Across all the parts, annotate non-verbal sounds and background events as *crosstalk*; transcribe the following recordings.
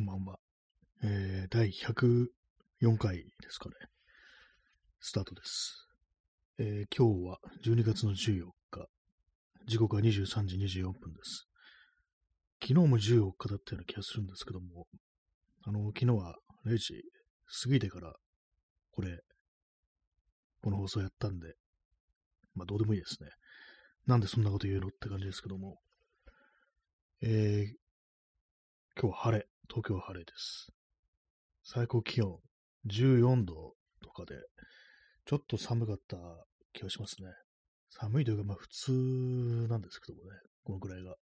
こんばんは。えー、第104回ですかね。スタートです。えー、今日は12月の14日。時刻は23時24分です。昨日も14日だったような気がするんですけども、あの、昨日は0時過ぎてから、これ、この放送やったんで、まあどうでもいいですね。なんでそんなこと言うのって感じですけども、えー、今日は晴れ。東京晴れです。最高気温14度とかで、ちょっと寒かった気がしますね。寒いというか、まあ普通なんですけどもね、このくらいが。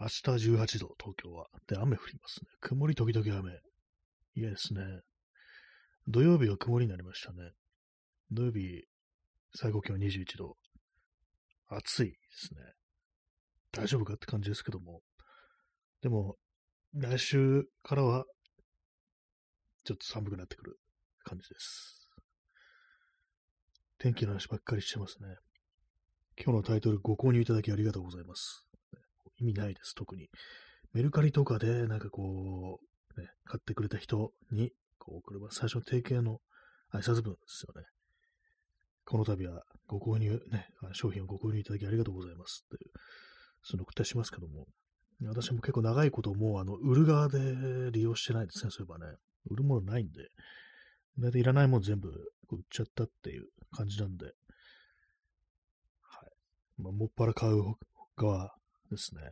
明日18度、東京は。で、雨降りますね。曇り時々雨。嫌ですね。土曜日は曇りになりましたね。土曜日、最高気温21度。暑いですね。大丈夫かって感じですけども。でも、来週からは、ちょっと寒くなってくる感じです。天気の話ばっかりしてますね。今日のタイトルご購入いただきありがとうございます。意味ないです、特に。メルカリとかで、なんかこう、ね、買ってくれた人に、こう、これは最初の提携の挨拶文ですよね。この度はご購入、ね、商品をご購入いただきありがとうございます。という、その送ったしますけども、私も結構長いこともうあの、売る側で利用してないですね、そういえばね。売るものないんで、大体いらないもの全部売っちゃったっていう感じなんで、はい。まあ、もっぱら買う側ですね。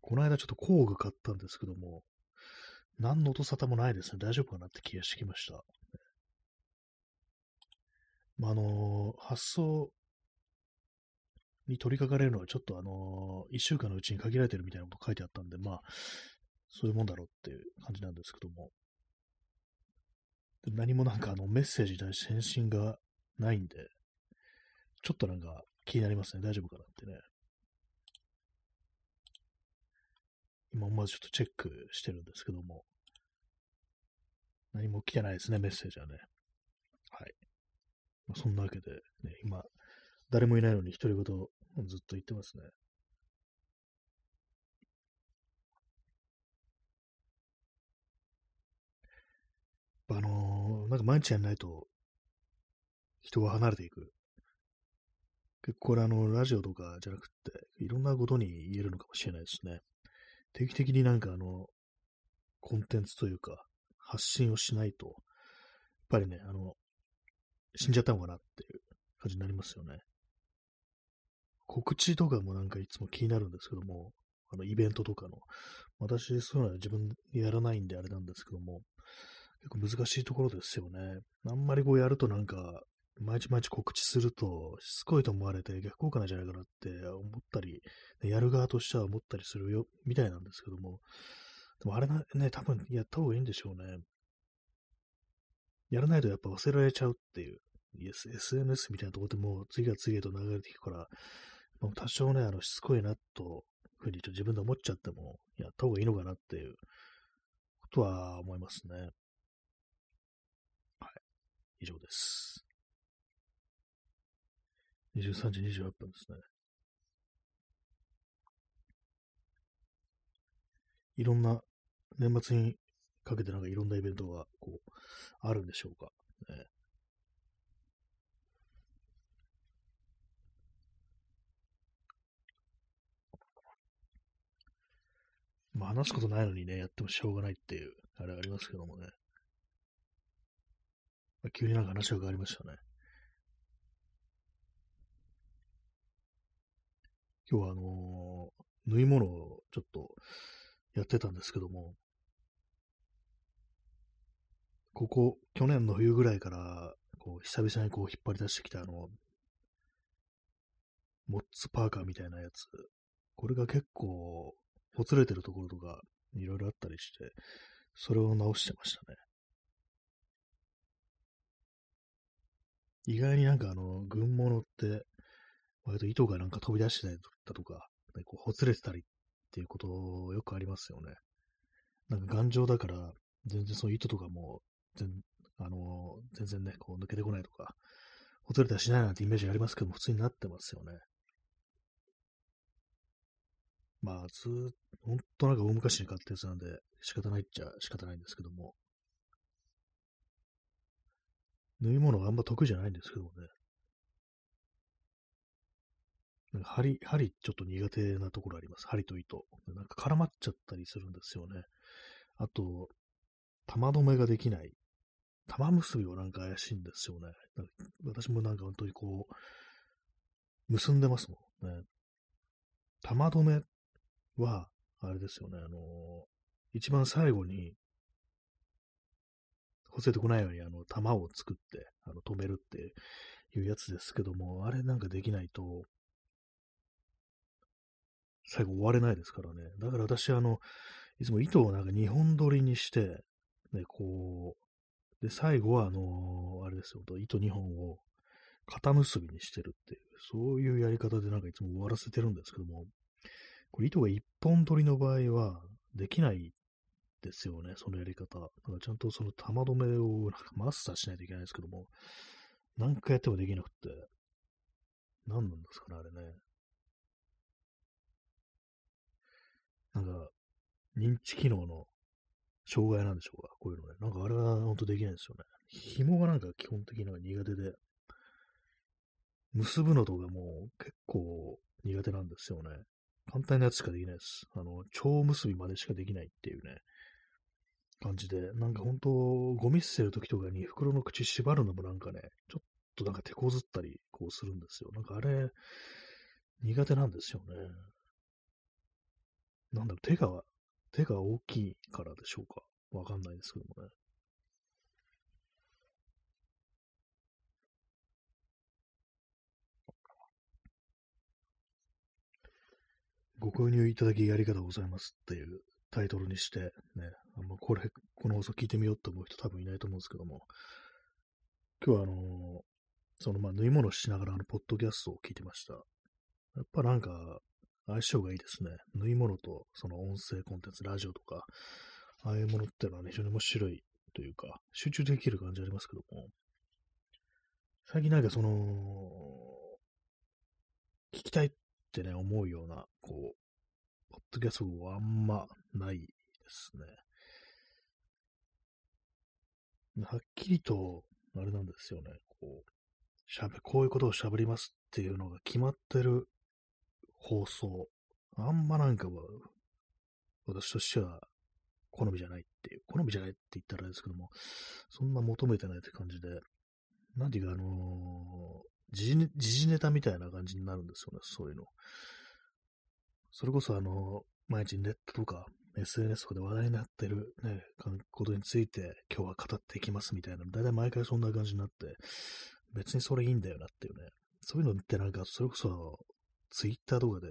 この間ちょっと工具買ったんですけども、何の音沙汰もないですね。大丈夫かなって気がしてきました。まあ、あの発送に取り掛かれるのはちょっとあのー、一週間のうちに限られてるみたいなこと書いてあったんで、まあ、そういうもんだろうっていう感じなんですけども。何もなんかあのメッセージに対して返信がないんで、ちょっとなんか気になりますね。大丈夫かなってね。今まずちょっとチェックしてるんですけども。何も来てないですね、メッセージはね。はい。まあ、そんなわけで、ね、今、誰もいないのに独り言をずっと言ってますね。あのー、なんか毎日やんないと人が離れていく。結構これあの、ラジオとかじゃなくって、いろんなことに言えるのかもしれないですね。定期的になんかあの、コンテンツというか、発信をしないと、やっぱりね、あの、死んじゃったのかなっていう感じになりますよね。告知とかもなんかいつも気になるんですけども、あのイベントとかの。私、そういうのは自分でやらないんであれなんですけども、結構難しいところですよね。あんまりこうやるとなんか、毎日毎日告知すると、しつこいと思われて逆効果なんじゃないかなって思ったり、やる側としては思ったりするよ、みたいなんですけども、でもあれな、ね、多分やった方がいいんでしょうね。やらないとやっぱ忘れられちゃうっていう。SNS みたいなところでも次が次へと流れていくから、多少ね、あの、しつこいなと、ふうにちょっと自分で思っちゃっても、やった方がいいのかなっていうことは思いますね。はい。以上です。23時28分ですね。いろんな、年末にかけてなんかいろんなイベントが、こう、あるんでしょうか？ね、まあ話すことないのにね、やってもしょうがないっていう、あれありますけどもね。まあ、急になんか話が変わりましたね。今日はあのー、縫い物をちょっとやってたんですけども、ここ、去年の冬ぐらいから、こう、久々にこう引っ張り出してきたあの、モッツパーカーみたいなやつ。これが結構、ほつれてるところとか、いろいろあったりして、それを直してましたね。意外になんかあの、軍物って、割と糸がなんか飛び出してたとか、ね、こうほつれてたりっていうことよくありますよね。なんか頑丈だから、全然そういう糸とかも、全あの全然ね、こう抜けてこないとか、ほつれたりしないなんてイメージありますけども、普通になってますよね。まあ、ずっと、ほんとなんか大昔に買ったやつなんで、仕方ないっちゃ仕方ないんですけども。縫い物があんま得意じゃないんですけどもね。なんか針、針ちょっと苦手なところあります。針と糸。なんか絡まっちゃったりするんですよね。あと、玉止めができない。玉結びはなんか怪しいんですよね。私もなんか本当にこう、結んでますもんね。玉止めは、あれですよね、あのー、一番最後に、ほせてこないように、あの、玉を作って、あの、止めるっていうやつですけども、あれなんかできないと、最後終われないですからね。だから私、あの、いつも糸をなんか2本取りにして、ね、こう、で、最後は、あの、あれですよ、糸2本を肩結びにしてるっていう、そういうやり方でなんかいつも終わらせてるんですけども、これ糸が1本取りの場合はできないですよね、そのやり方。だからちゃんとその玉止めをなんかマスターしないといけないですけども、何回やってもできなくて、何なんですかね、あれね。なんか、認知機能の障害なんでしょうか、こういうのね。なんかあれは本当できないんですよね。紐がなんか基本的には苦手で、結ぶのとかも結構苦手なんですよね。簡単なやつしかできないです。あの、蝶結びまでしかできないっていうね、感じで、なんか本当、ゴミ捨てる時とかに袋の口縛るのもなんかね、ちょっとなんか手こずったりこうするんですよ。なんかあれ、苦手なんですよね。なんだろう、手が、手が大きいからでしょうか。わかんないですけどもね。ご購入いただきありがとうございますっていうタイトルにして、ね、あんまこれ、この放送聞いてみようと思う人多分いないと思うんですけども、今日はあのー、そのまあ縫い物しながらあの、ポッドキャストを聞いてました。やっぱなんか、相性がいいですね。縫い物とその音声コンテンツ、ラジオとか、ああいうものってのは、ね、非常に面白いというか、集中できる感じありますけども、最近なんかその、聞きたいっってね、思うような、こう、ポッドキャストはあんまないですね。はっきりと、あれなんですよね、こう、しゃべ、こういうことを喋りますっていうのが決まってる放送。あんまなんかは、私としては好みじゃないっていう、好みじゃないって言ったらあれですけども、そんな求めてないって感じで、なんていうか、あのー、時事ネタみたいな感じになるんですよね、そういうの。それこそあの、毎日ネットとか SNS とかで話題になってるね、ことについて今日は語っていきますみたいな、だいたい毎回そんな感じになって、別にそれいいんだよなっていうね。そういうのってなんか、それこそ、ツイッターとかで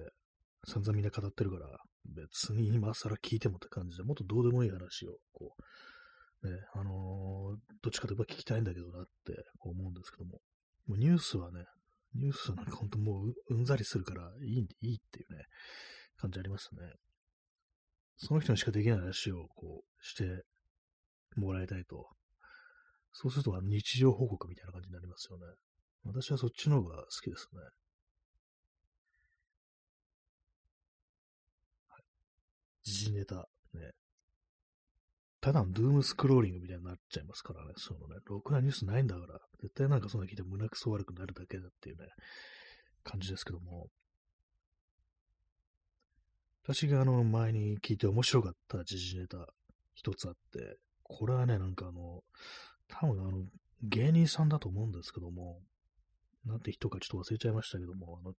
散々みんな語ってるから、別に今更聞いてもって感じで、もっとどうでもいい話を、こう、ね、あのー、どっちかといえば聞きたいんだけどなって思うんですけども、もうニュースはね、ニュースはなんかほんともううんざりするからいい、いいっていうね、感じありますね。その人にしかできない話をこうしてもらいたいと。そうすると日常報告みたいな感じになりますよね。私はそっちの方が好きですね。時事ネタ、ね。ただのドゥームスクローリングみたいになっちゃいますからね。そのね、ろくなニュースないんだから、絶対なんかそんな聞いて胸くそ悪くなるだけだっていうね、感じですけども。私があの前に聞いて面白かった時事ネタ一つあって、これはね、なんかあの、多分あの、芸人さんだと思うんですけども、なんて人かちょっと忘れちゃいましたけども、あの、ちょ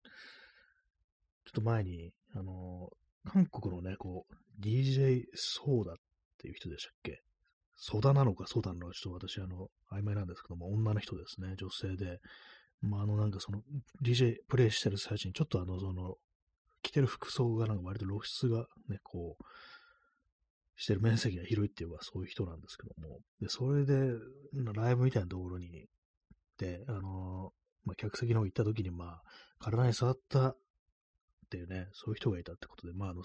っと前に、あの、韓国のね、こう、DJ ソーダっていう人でしたっけ？ソダなのかソダなのかちょっと私、あの、曖昧なんですけども、女の人ですね、女性で、まあ、あの、なんかその、DJ プレイしてる最中に、ちょっとあの、その、着てる服装がなんか割と露出がね、こう、してる面積が広いっていうのはそういう人なんですけども、で、それで、ライブみたいなところに、で、あのまあ、客席の方行った時に、まあ、体に触ったっていうね、そういう人がいたってことで、まあ、あの、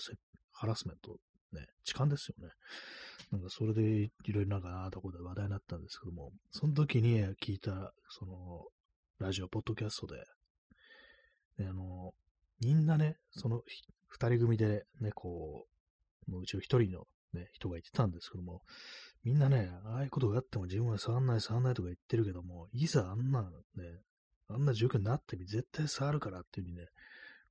ハラスメント、ね、痴漢ですよね。なんかそれでいろいろなんかなとこで話題になったんですけども、その時に聞いた、その、ラジオ、ポッドキャストで、ね、あの、みんなね、その二人組でね、こう、もううちの一人のね、人が言ってたんですけども、みんなね、ああいうことがあっても自分は触んない触んないとか言ってるけども、いざあんなね、あんな状況になってみ、絶対触るからっていうふうにね、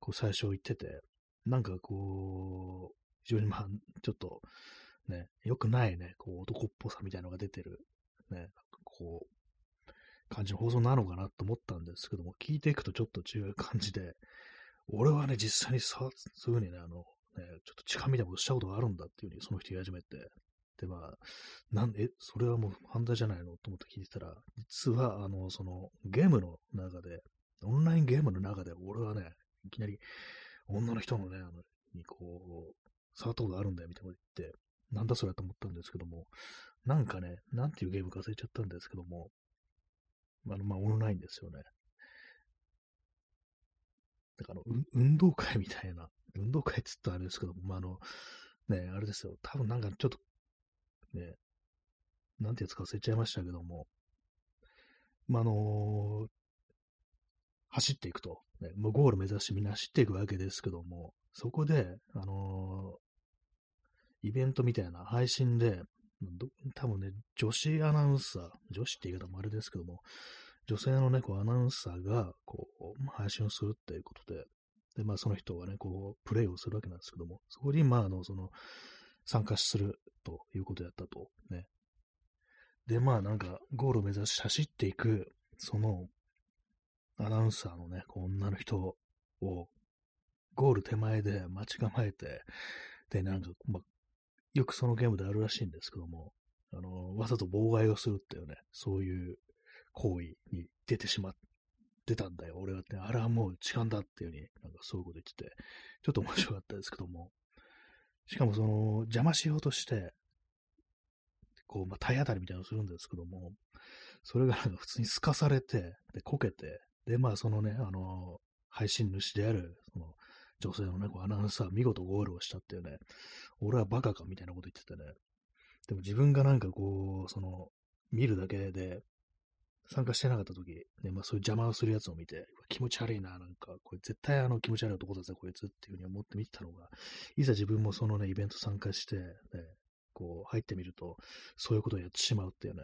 こう最初言ってて、なんかこう、非常にまあ、ちょっと、ね、良くないね、こう男っぽさみたいなのが出てる、ね、こう、感じの放送なのかなと思ったんですけども、聞いていくとちょっと違う感じで、俺はね、実際にさ、そういうふうにね、あの、ね、ちょっと近みたいなことしたことがあるんだっていうふうにその人言い始めて、で、まあ、なんえ、それはもう犯罪じゃないのと思って聞いてたら、実は、あの、その、ゲームの中で、オンラインゲームの中で、俺はね、いきなり、女の人のね、あの、にこうう、触ったことあるんだよ、みたいなこと言って、なんだそれと思ったんですけども、なんかね、なんていうゲームか忘れちゃったんですけども、あの、まあ、オンラインですよね。だから、運動会みたいな、運動会っつったらあれですけども、まあ、あの、ね、あれですよ。多分なんかちょっとね、なんてやつか忘れちゃいましたけども、まあ、のー、走っていくと、ね、もうゴール目指してみんな走っていくわけですけども、そこで、あのー、イベントみたいな配信で、多分ね、女子アナウンサー、女子って言い方もあれですけども、女性のね、こうアナウンサーが、こう、配信をするっていうことで、で、まあその人はね、こう、プレイをするわけなんですけども、そこに、まあ、あの、その、参加するということやったと。ね。で、まあなんか、ゴールを目指し走っていく、その、アナウンサーのね、女の人を、ゴール手前で待ち構えて、で、なんか、まあ、よくそのゲームであるらしいんですけども、あの、わざと妨害をするっていうね、そういう行為に出てしまってたんだよ、俺はって、あれはもう時間だっていうふうに、なんかそういうこと言ってて、ちょっと面白かったですけども、しかもその、邪魔しようとして、こう、まあ、体当たりみたいなのをするんですけども、それがなんか普通に透かされて、で、こけて、で、まあ、そのね、あの、配信主である、その、女性のね、こうアナウンサー、見事ゴールをしたっていうね、俺はバカかみたいなこと言っててね、でも自分がなんかこう、その、見るだけで、参加してなかった時、ね、まあそういう邪魔をするやつを見て、気持ち悪いな、なんか、これ絶対あの気持ち悪い男だぜ、こいつっていうふうに思って見てたのが、いざ自分もそのね、イベント参加して、ね、こう入ってみると、そういうことをやってしまうっていうね、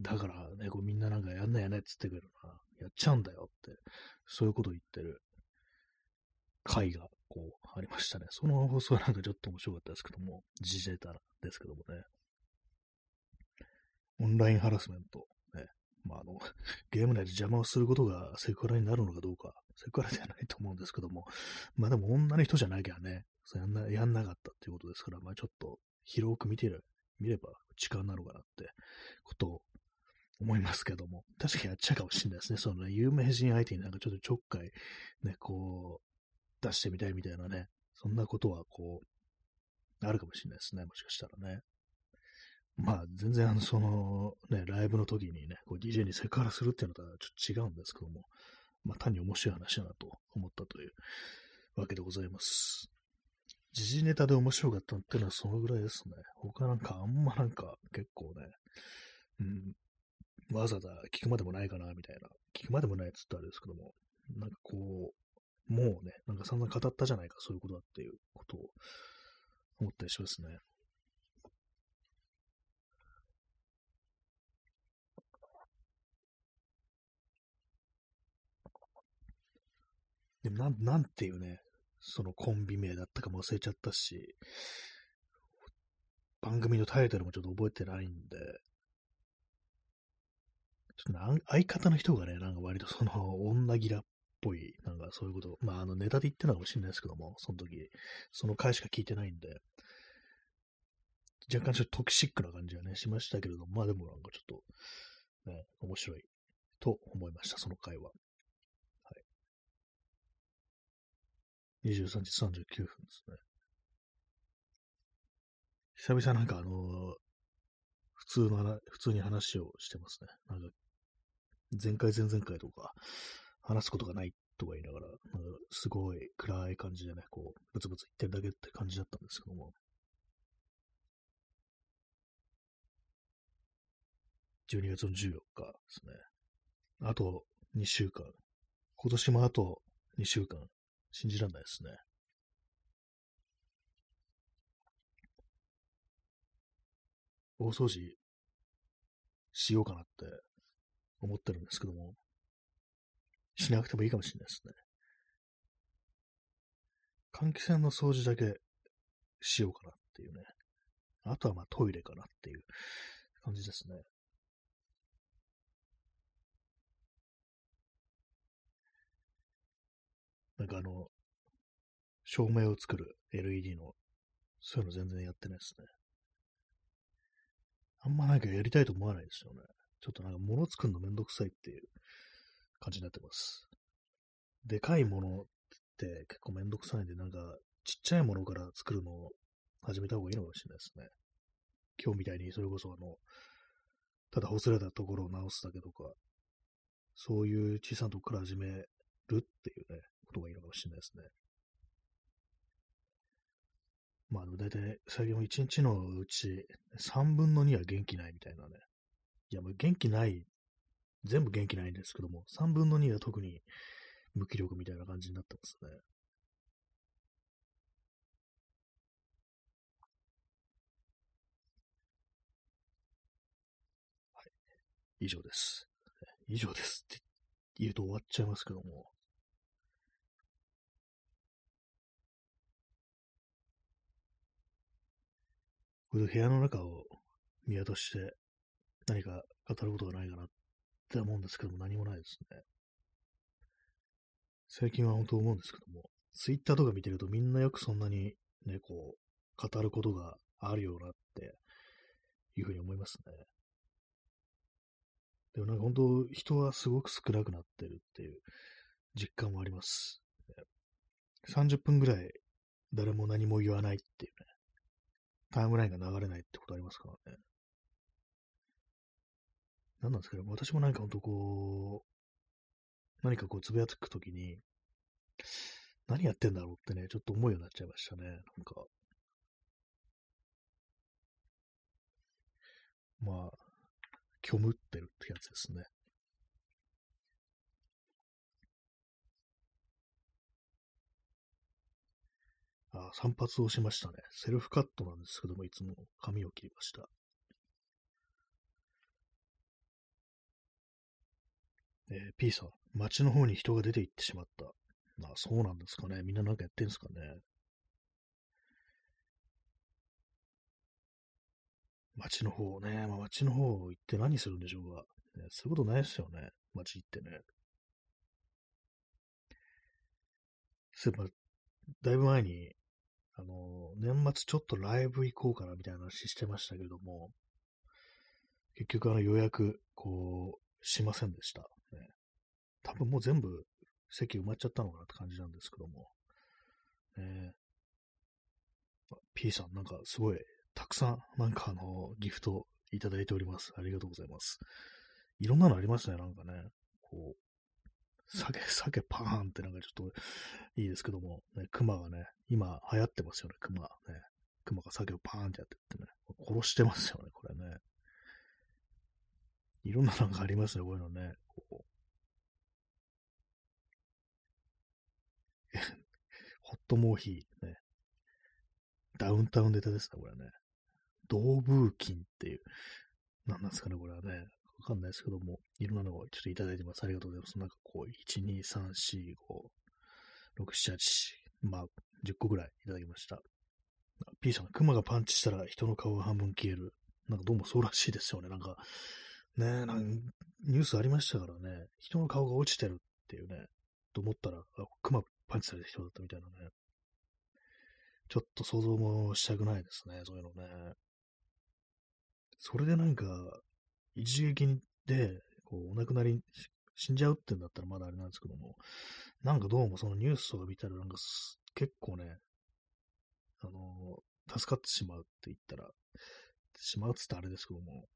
だからね、こうみんななんかやんないやないっつってくるな、やっちゃうんだよって、そういうことを言ってる。回が、こう、ありましたね。その放送はなんかちょっと面白かったですけども、時事ネタですけどもね。オンラインハラスメント。ねまあ、あの、ゲーム内で邪魔をすることがセクハラになるのかどうか、セクハラではないと思うんですけども、まあでも女の人じゃなきゃね、そやんな、やんなかったっていうことですから、まあちょっと広く見てる、見れば時間なのかなってことを思いますけども、確かにやっちゃうかもしれないですね。そのね、有名人相手になんかちょっとちょっかい、ね、こう、出してみたいみたいなね、そんなことはこう、あるかもしれないですね、もしかしたらね。まあ、全然、あの、その、ね、ライブの時にね、こう DJ にセクハラするっていうのとはちょっと違うんですけども、まあ、単に面白い話だなと思ったというわけでございます。時事ネタで面白かったっていうのはそのぐらいですね。他なんかあんまなんか結構ね、うん、わざわざ聞くまでもないかな、みたいな。聞くまでもないっつったらあれですけども、なんかこう、もうね、なんか散々語ったじゃないか、そういうことだっていうことを思ったりしますね。でもなん、なんていうね、そのコンビ名だったかも忘れちゃったし、番組のタイトルもちょっと覚えてないんで、ちょっと相方の人がね、なんか割とその女ギラっぽい、なんかそういうこと、まああのネタで言ってるのかもしれないですけども、その時、その回しか聞いてないんで、若干ちょっとトキシックな感じはね、しましたけれども、まあでもなんかちょっと、ね、面白いと思いました、その回は。23時39分ですね。久々なんかあのー、普通の、普通に話をしてますね。なんか、前回前々回とか、話すことがないとか言いながら、なんかすごい暗い感じでね、こう、ブツブツ言ってるだけって感じだったんですけども。12月の14日ですね。あと2週間。今年もあと2週間。信じられないですね。大掃除しようかなって思ってるんですけども、しなくてもいいかもしれないですね。換気扇の掃除だけしようかなっていうね。あとはまあトイレかなっていう感じですね。なんかあの、照明を作る LED の、そういうの全然やってないですね。あんまなんかやりたいと思わないですよね。ちょっとなんか物作るのめんどくさいっていう感じになってます。でかいものって結構めんどくさいんで、なんかちっちゃいものから作るのを始めた方がいいのかもしれないですね。今日みたいにそれこそあの、ただほつれたところを直すだけとか、そういう小さなとこから始めるっていうね、ことがいいのかもしれないですね。まあ、大体、最近も1日のうち3分の2は元気ないみたいなね。いや、もう元気ない、全部元気ないんですけども、3分の2は特に無気力みたいな感じになってますね。はい。以上です。以上ですって言うと終わっちゃいますけども。部屋の中を見渡して何か語ることがないかなて思うんですけども、何もないですね。最近は本当思うんですけども、ツイッターとか見てるとみんなよくそんなにね、こう、語ることがあるようなっていうふうに思いますね。でもなんか本当、人はすごく少なくなってるっていう実感もあります。30分ぐらい誰も何も言わないっていうね、タイムラインが流れないってことありますからね。何なんですかね、私もなんかほんとこう、何かこうつぶやくときに、何やってんだろうってね、ちょっと思うようになっちゃいましたね。なんか。まあ、虚無ってるってやつですね。あ、散髪をしましたね。セルフカットなんですけども、いつも髪を切りました。えー、P さん、街の方に人が出て行ってしまった。まあ、そうなんですかね。みんななんかやってんすかね。街の方ね。まあ、街の方行って何するんでしょうか。ね、そういうことないですよね。街行ってね。そういえば、だいぶ前に、あの、年末ちょっとライブ行こうかなみたいな話してましたけども、結局あの予約、こう、しませんでした。多分もう全部席埋まっちゃったのかなって感じなんですけども。ね、P さん、なんかすごい、たくさん、なんかあの、ギフトいただいております。ありがとうございます。いろんなのありますね、なんかね。こう、酒、酒パーンってなんかちょっといいですけども、ね、熊がね、今流行ってますよね、熊。ね。熊が酒をパーンってやってってね、殺してますよね、これね。いろんなのがありますね、こういうのね。こうホットモーヒー、ね。ダウンタウンネタですね、これね。同ブーキンっていう、何なんですかね、これはね。わかんないですけども、いろんなのをちょっといただいてます。ありがとうございます。なんかこう、1、2、3、4、5、6、7、8、まあ、10個ぐらいいただきました。P さん、熊がパンチしたら人の顔が半分消える。なんかどうもそうらしいですよね。なんか、ねなんニュースありましたからね、人の顔が落ちてるっていうね、と思ったら、あ熊パンチされた人だったみたいなね。ちょっと想像もしたくないですね、そういうのね。それでなんか、一撃で、こう、お亡くなり、死んじゃうってんだったらまだあれなんですけども、なんかどうもそのニュースとか見たら、なんか結構ね、あの、助かってしまうって言ったら、しまうっつってあれですけども、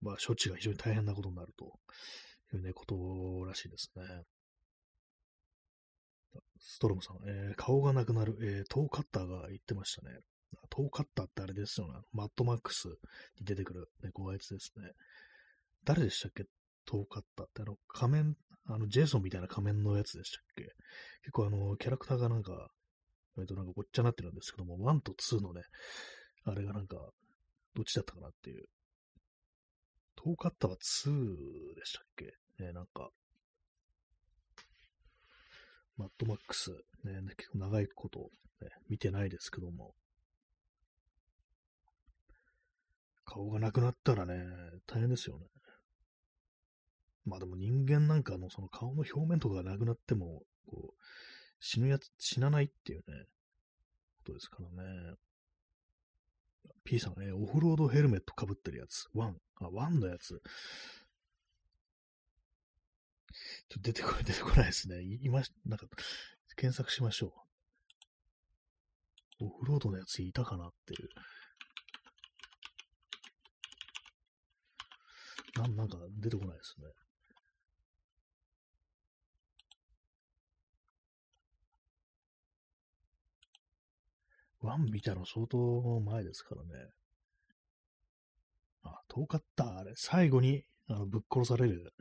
まあ、処置が非常に大変なことになるというね、ことらしいですね。ストロムさん、えー、顔がなくなる、えー、トーカッターが言ってましたね。トーカッターってあれですよね。マッドマックスに出てくる猫あいつですね。誰でしたっけ？トーカッターってあの仮面、あのジェイソンみたいな仮面のやつでしたっけ？結構あのキャラクターがなんか、えっとなんかごっちゃになってるんですけども、1と2のね、あれがなんか、どっちだったかなっていう。遠かったは2でしたっけ？ね、なんか、マッドマックス、ね、結構長いこと、ね、見てないですけども、顔がなくなったらね、大変ですよね。まあでも人間なんかのその顔の表面とかがなくなっても、こう、死ぬやつ、死なないっていうね、ことですからね。P さんね、オフロードヘルメット被ってるやつ。ワン。あ、ワンのやつ。ちょっと出てこない、*laughs* 出てこないですね。今、なんか、検索しましょう。オフロードのやついたかなっていう。なんなんか出てこないですね。ワン見たの相当前ですからね。あ、遠かった。あれ、最後にあのぶっ殺される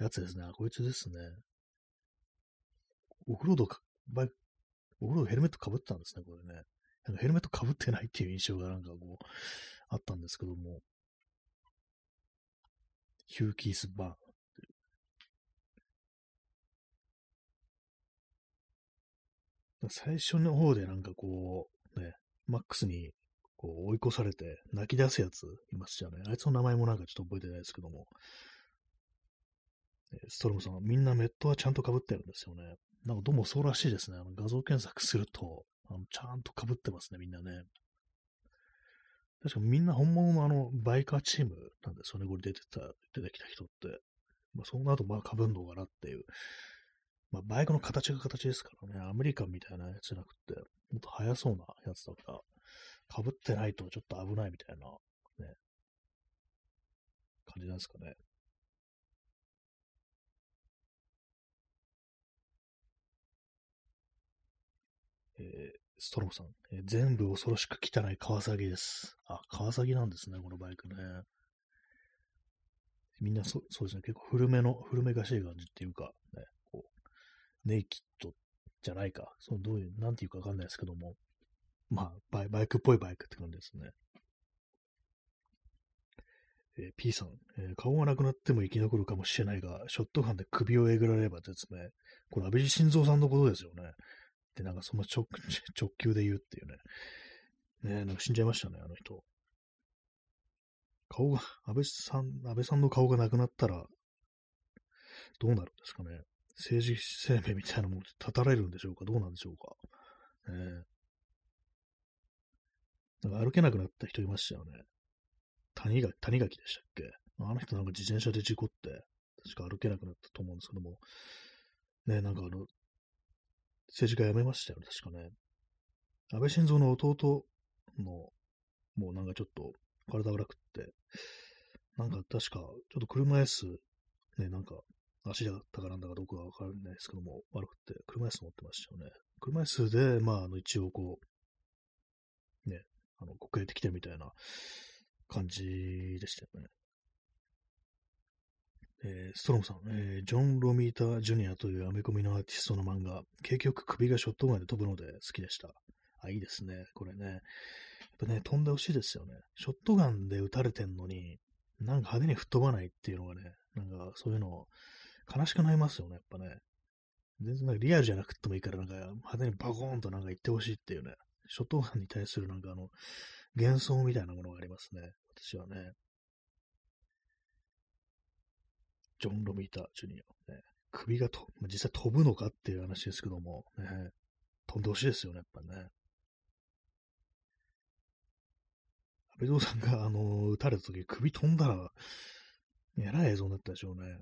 やつですね。こいつですね。オフロードバイク、オフロードヘルメット被ってたんですね、これね。なんかヘルメット被ってないっていう印象がなんかこう、あったんですけども。ヒューキース・バーン。最初の方でなんかこう、ね、マックスにこう追い越されて泣き出すやついましたよね。あいつの名前もなんかちょっと覚えてないですけども。ストロムさん、みんなメットはちゃんと被ってるんですよね。なんかどうもそうらしいですね。あの画像検索すると、あのちゃんと被ってますね、みんなね。確かみんな本物のあの、バイカーチームなんですよね、これ出てた、出てきた人って。まあ、その後、まあ、被んのかなっていう。まあ、バイクの形が形ですからね、アメリカンみたいなやつじゃなくて、もっと速そうなやつだから、被ってないとちょっと危ないみたいな、ね、感じなんですかね。えー、ストロムさん、えー、全部恐ろしく汚い川崎です。あ、川崎なんですね、このバイクね。みんなそそうですね、結構古めの、古めがしい感じっていうか、ね、こう、ネイキッドじゃないか、そのどういう、なんていうかわかんないですけども、まあバイ、バイクっぽいバイクって感じですね。えー、P さん、えー、顔がなくなっても生き残るかもしれないが、ショットガンで首をえぐられれば絶命。これ、安倍晋三さんのことですよね。で、なんかその直 *laughs* 直球で言うっていうね。ねなんか死んじゃいましたね、あの人。顔が、安倍さん、安倍さんの顔がなくなったら、どうなるんですかね。政治生命みたいなもので立たれるんでしょうかどうなんでしょうか。ねなんか歩けなくなった人いましたよね。谷垣、谷垣でしたっけあの人なんか自転車で事故って、確か歩けなくなったと思うんですけども、ね、なんかあの、政治家辞めましたよね、確かね。安倍晋三の弟の、もうなんかちょっと体悪くって、なんか確か、ちょっと車椅子、ね、なんか足だったかなんだかどうかわからないですけども、悪くって、車椅子乗ってましたよね。車椅子で、まあ、あの、一応こう、ね、あの、国営できてみたいな感じでしたよね。えー、ストロムさん、えー、ジョン・ロミータ・ジュニアというアメコミのアーティストの漫画、結局首がショットガンで飛ぶので好きでした。あ、いいですね。これね。やっぱね、飛んでほしいですよね。ショットガンで撃たれてんのに、なんか派手に吹っ飛ばないっていうのがね、なんかそういうの悲しくなりますよね、やっぱね。全然なんかリアルじゃなくてもいいから、なんか派手にバコーンとなんか言ってほしいっていうね。ショットガンに対するなんかあの、幻想みたいなものがありますね。私はね。ジョン・ロミータ・ジュニア。ね、首がと、まあ、実際飛ぶのかっていう話ですけども、ね、飛んでほしいですよね、やっぱね。安倍蔵さんが、あの、撃たれた時首飛んだら、えらい映像になったでしょうね。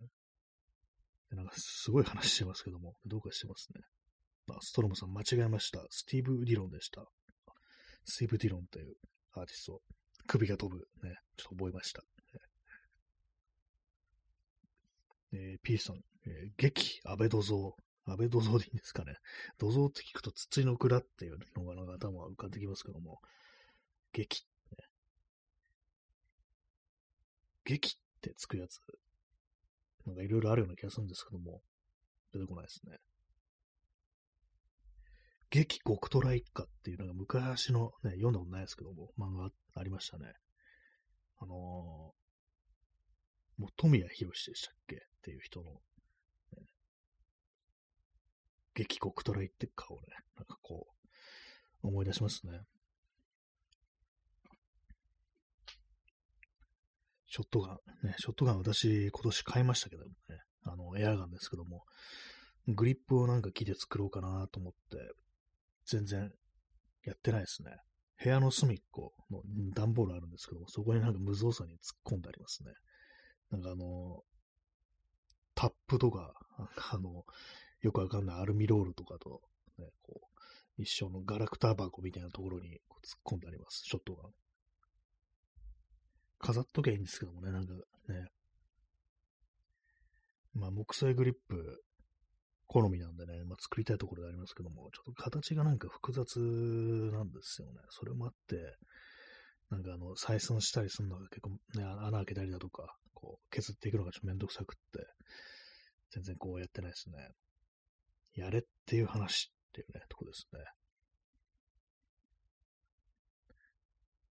なんかすごい話してますけども、どうかしてますね。あ、ストロムさん間違えました。スティーブ・ディロンでした。スティーブ・ディロンというアーティスト。首が飛ぶ。ね。ちょっと覚えました。えー、P さん、えー、激、安倍土蔵。安倍土蔵でいいんですかね。土蔵って聞くと土の蔵っていうのがなんか頭浮かんできますけども、激、ね、激ってつくやつ、なんかいろいろあるような気がするんですけども、出てこないですね。激極虎一家っていうのが昔のね、読んだことないですけども、漫画ありましたね。あのー、もう富谷博でしたっけ？っていう人の、ね、激極虎一家をね、なんかこう、思い出しますね。ショットガン、ね、ショットガン私今年買いましたけどもね、あの、エアガンですけども、グリップをなんか木で作ろうかなと思って、全然やってないですね。部屋の隅っこの段ボールあるんですけども、そこになんか無造作に突っ込んでありますね。なんかあの、タップとか、あの、よくわかんないアルミロールとかと、ね、こう、一緒のガラクタ箱みたいなところにこう突っ込んであります、ショットガン。飾っときゃいいんですけどもね、なんかね。まあ、木製グリップ好みなんでね、まあ、作りたいところでありますけども、ちょっと形がなんか複雑なんですよね。それもあって、なんかあの、採寸したりするのが結構ね、穴開けたりだとか、こう、削っていくのがちょっとめんどくさくって、全然こうやってないですね。やれっていう話っていうね、とこですね。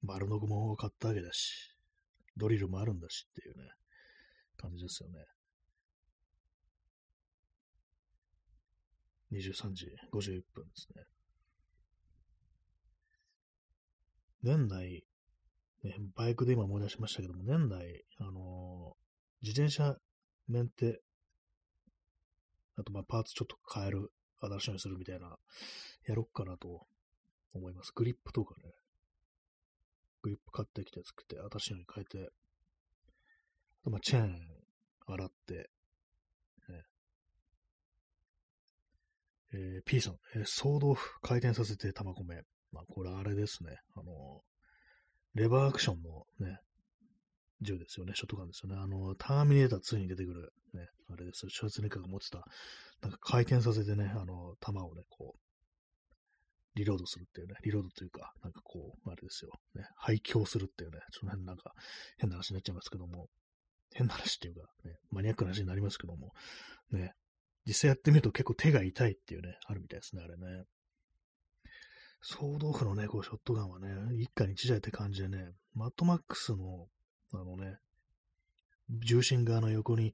丸の具も買ったわけだし、ドリルもあるんだしっていうね、感じですよね。23時51分ですね。年内、ね、バイクで今思い出しましたけども、年内、あのー、自転車メンテ、あとまあパーツちょっと変える、新しいのにするみたいな、やろっかなと思います。グリップとかね、グリップ買ってきて作って、新しいのに変えて、あとまあチェーン洗って、えー、P さん、えー、総豆腐回転させて玉米。まあ、これあれですね。あの、レバーアクションのね、銃ですよね。ショットガンですよね。あの、ターミネーター2に出てくる、ね、あれですよ。シュワツネッカーが持ってた、なんか回転させてね、あの、弾をね、こう、リロードするっていうね、リロードというか、なんかこう、あれですよ。ね、廃墟するっていうね、その辺なんか変な話になっちゃいますけども、変な話っていうか、ね、マニアックな話になりますけども、ね、実際やってみると結構手が痛いっていうね、あるみたいですね、あれね。総豆腐のね、こう、ショットガンはね、一家に一台って感じでね、マットマックスの、あのね、重心側の横に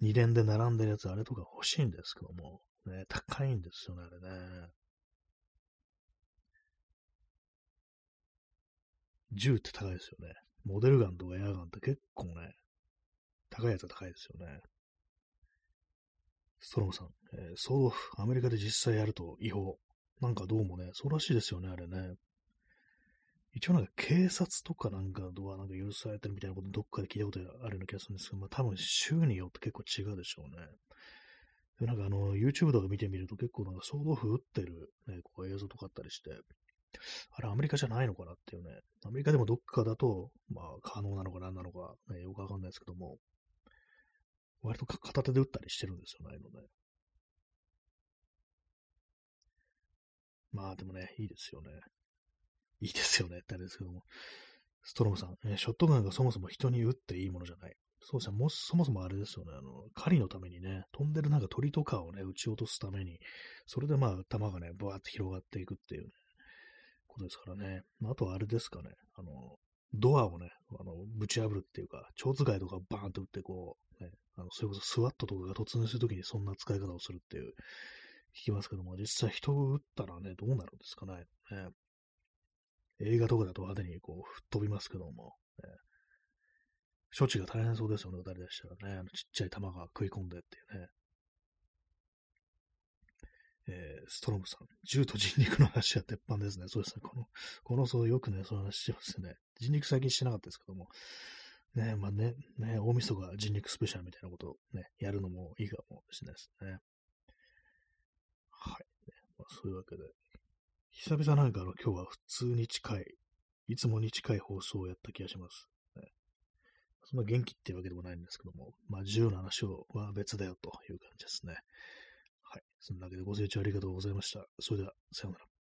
二連で並んでるやつ、あれとか欲しいんですけども、ね、高いんですよね、あれね。銃って高いですよね。モデルガンとかエアガンって結構ね、高いやつは高いですよね。ストロムさん、えー、ソードオフ、アメリカで実際やると違法。なんかどうもね、そうらしいですよね、あれね。一応なんか警察とかなんかとはなんか許されてるみたいなことどっかで聞いたことあるような気がするんですけど、まあ多分州によって結構違うでしょうね。でなんかあの、YouTube とか見てみると結構なんかソードオフ撃ってるね、こう映像とかあったりして、あれアメリカじゃないのかなっていうね。アメリカでもどっかだと、まあ可能なのか何なのか、ね、よくわかんないですけども、割と片手で打ったりしてるんですよね、あのね。まあでもね、いいですよね。いいですよねってあれですけども。ストロムさん、えショットガンがそもそも人に撃っていいものじゃない。そうですね、もそもそもあれですよね、あの、狩りのためにね、飛んでるなんか鳥とかをね、撃ち落とすために、それでまあ、弾がね、バーって広がっていくっていうね、ことですからね。まあ、あとはあれですかね、あの、ドアをね、あの、ぶち破るっていうか、蝶使いとかバーンと撃って、こう、ね、あの、それこそスワットとかが突入するときにそんな使い方をするっていう、聞きますけども、実際人を撃ったらね、どうなるんですかね。ね映画とかだと派手にこう、吹っ飛びますけども、ね、処置が大変そうですよね、誰でしたらね。あのちっちゃい弾が食い込んでっていうね。えー、ストロムさん、銃と人肉の話は鉄板ですね。そうですね。この、この層よくね、その話してますね。人肉最近してなかったですけども、ね、まあね、ね、大晦日人肉スペシャルみたいなことをね、やるのもいいかもしれないですね。そういうわけで、久々なんかあの今日は普通に近い、いつもに近い放送をやった気がします。ね、そんな元気っていうわけでもないんですけども、まあ銃の話は別だよという感じですね。はい。そんなわけでご清聴ありがとうございました。それでは、さようなら。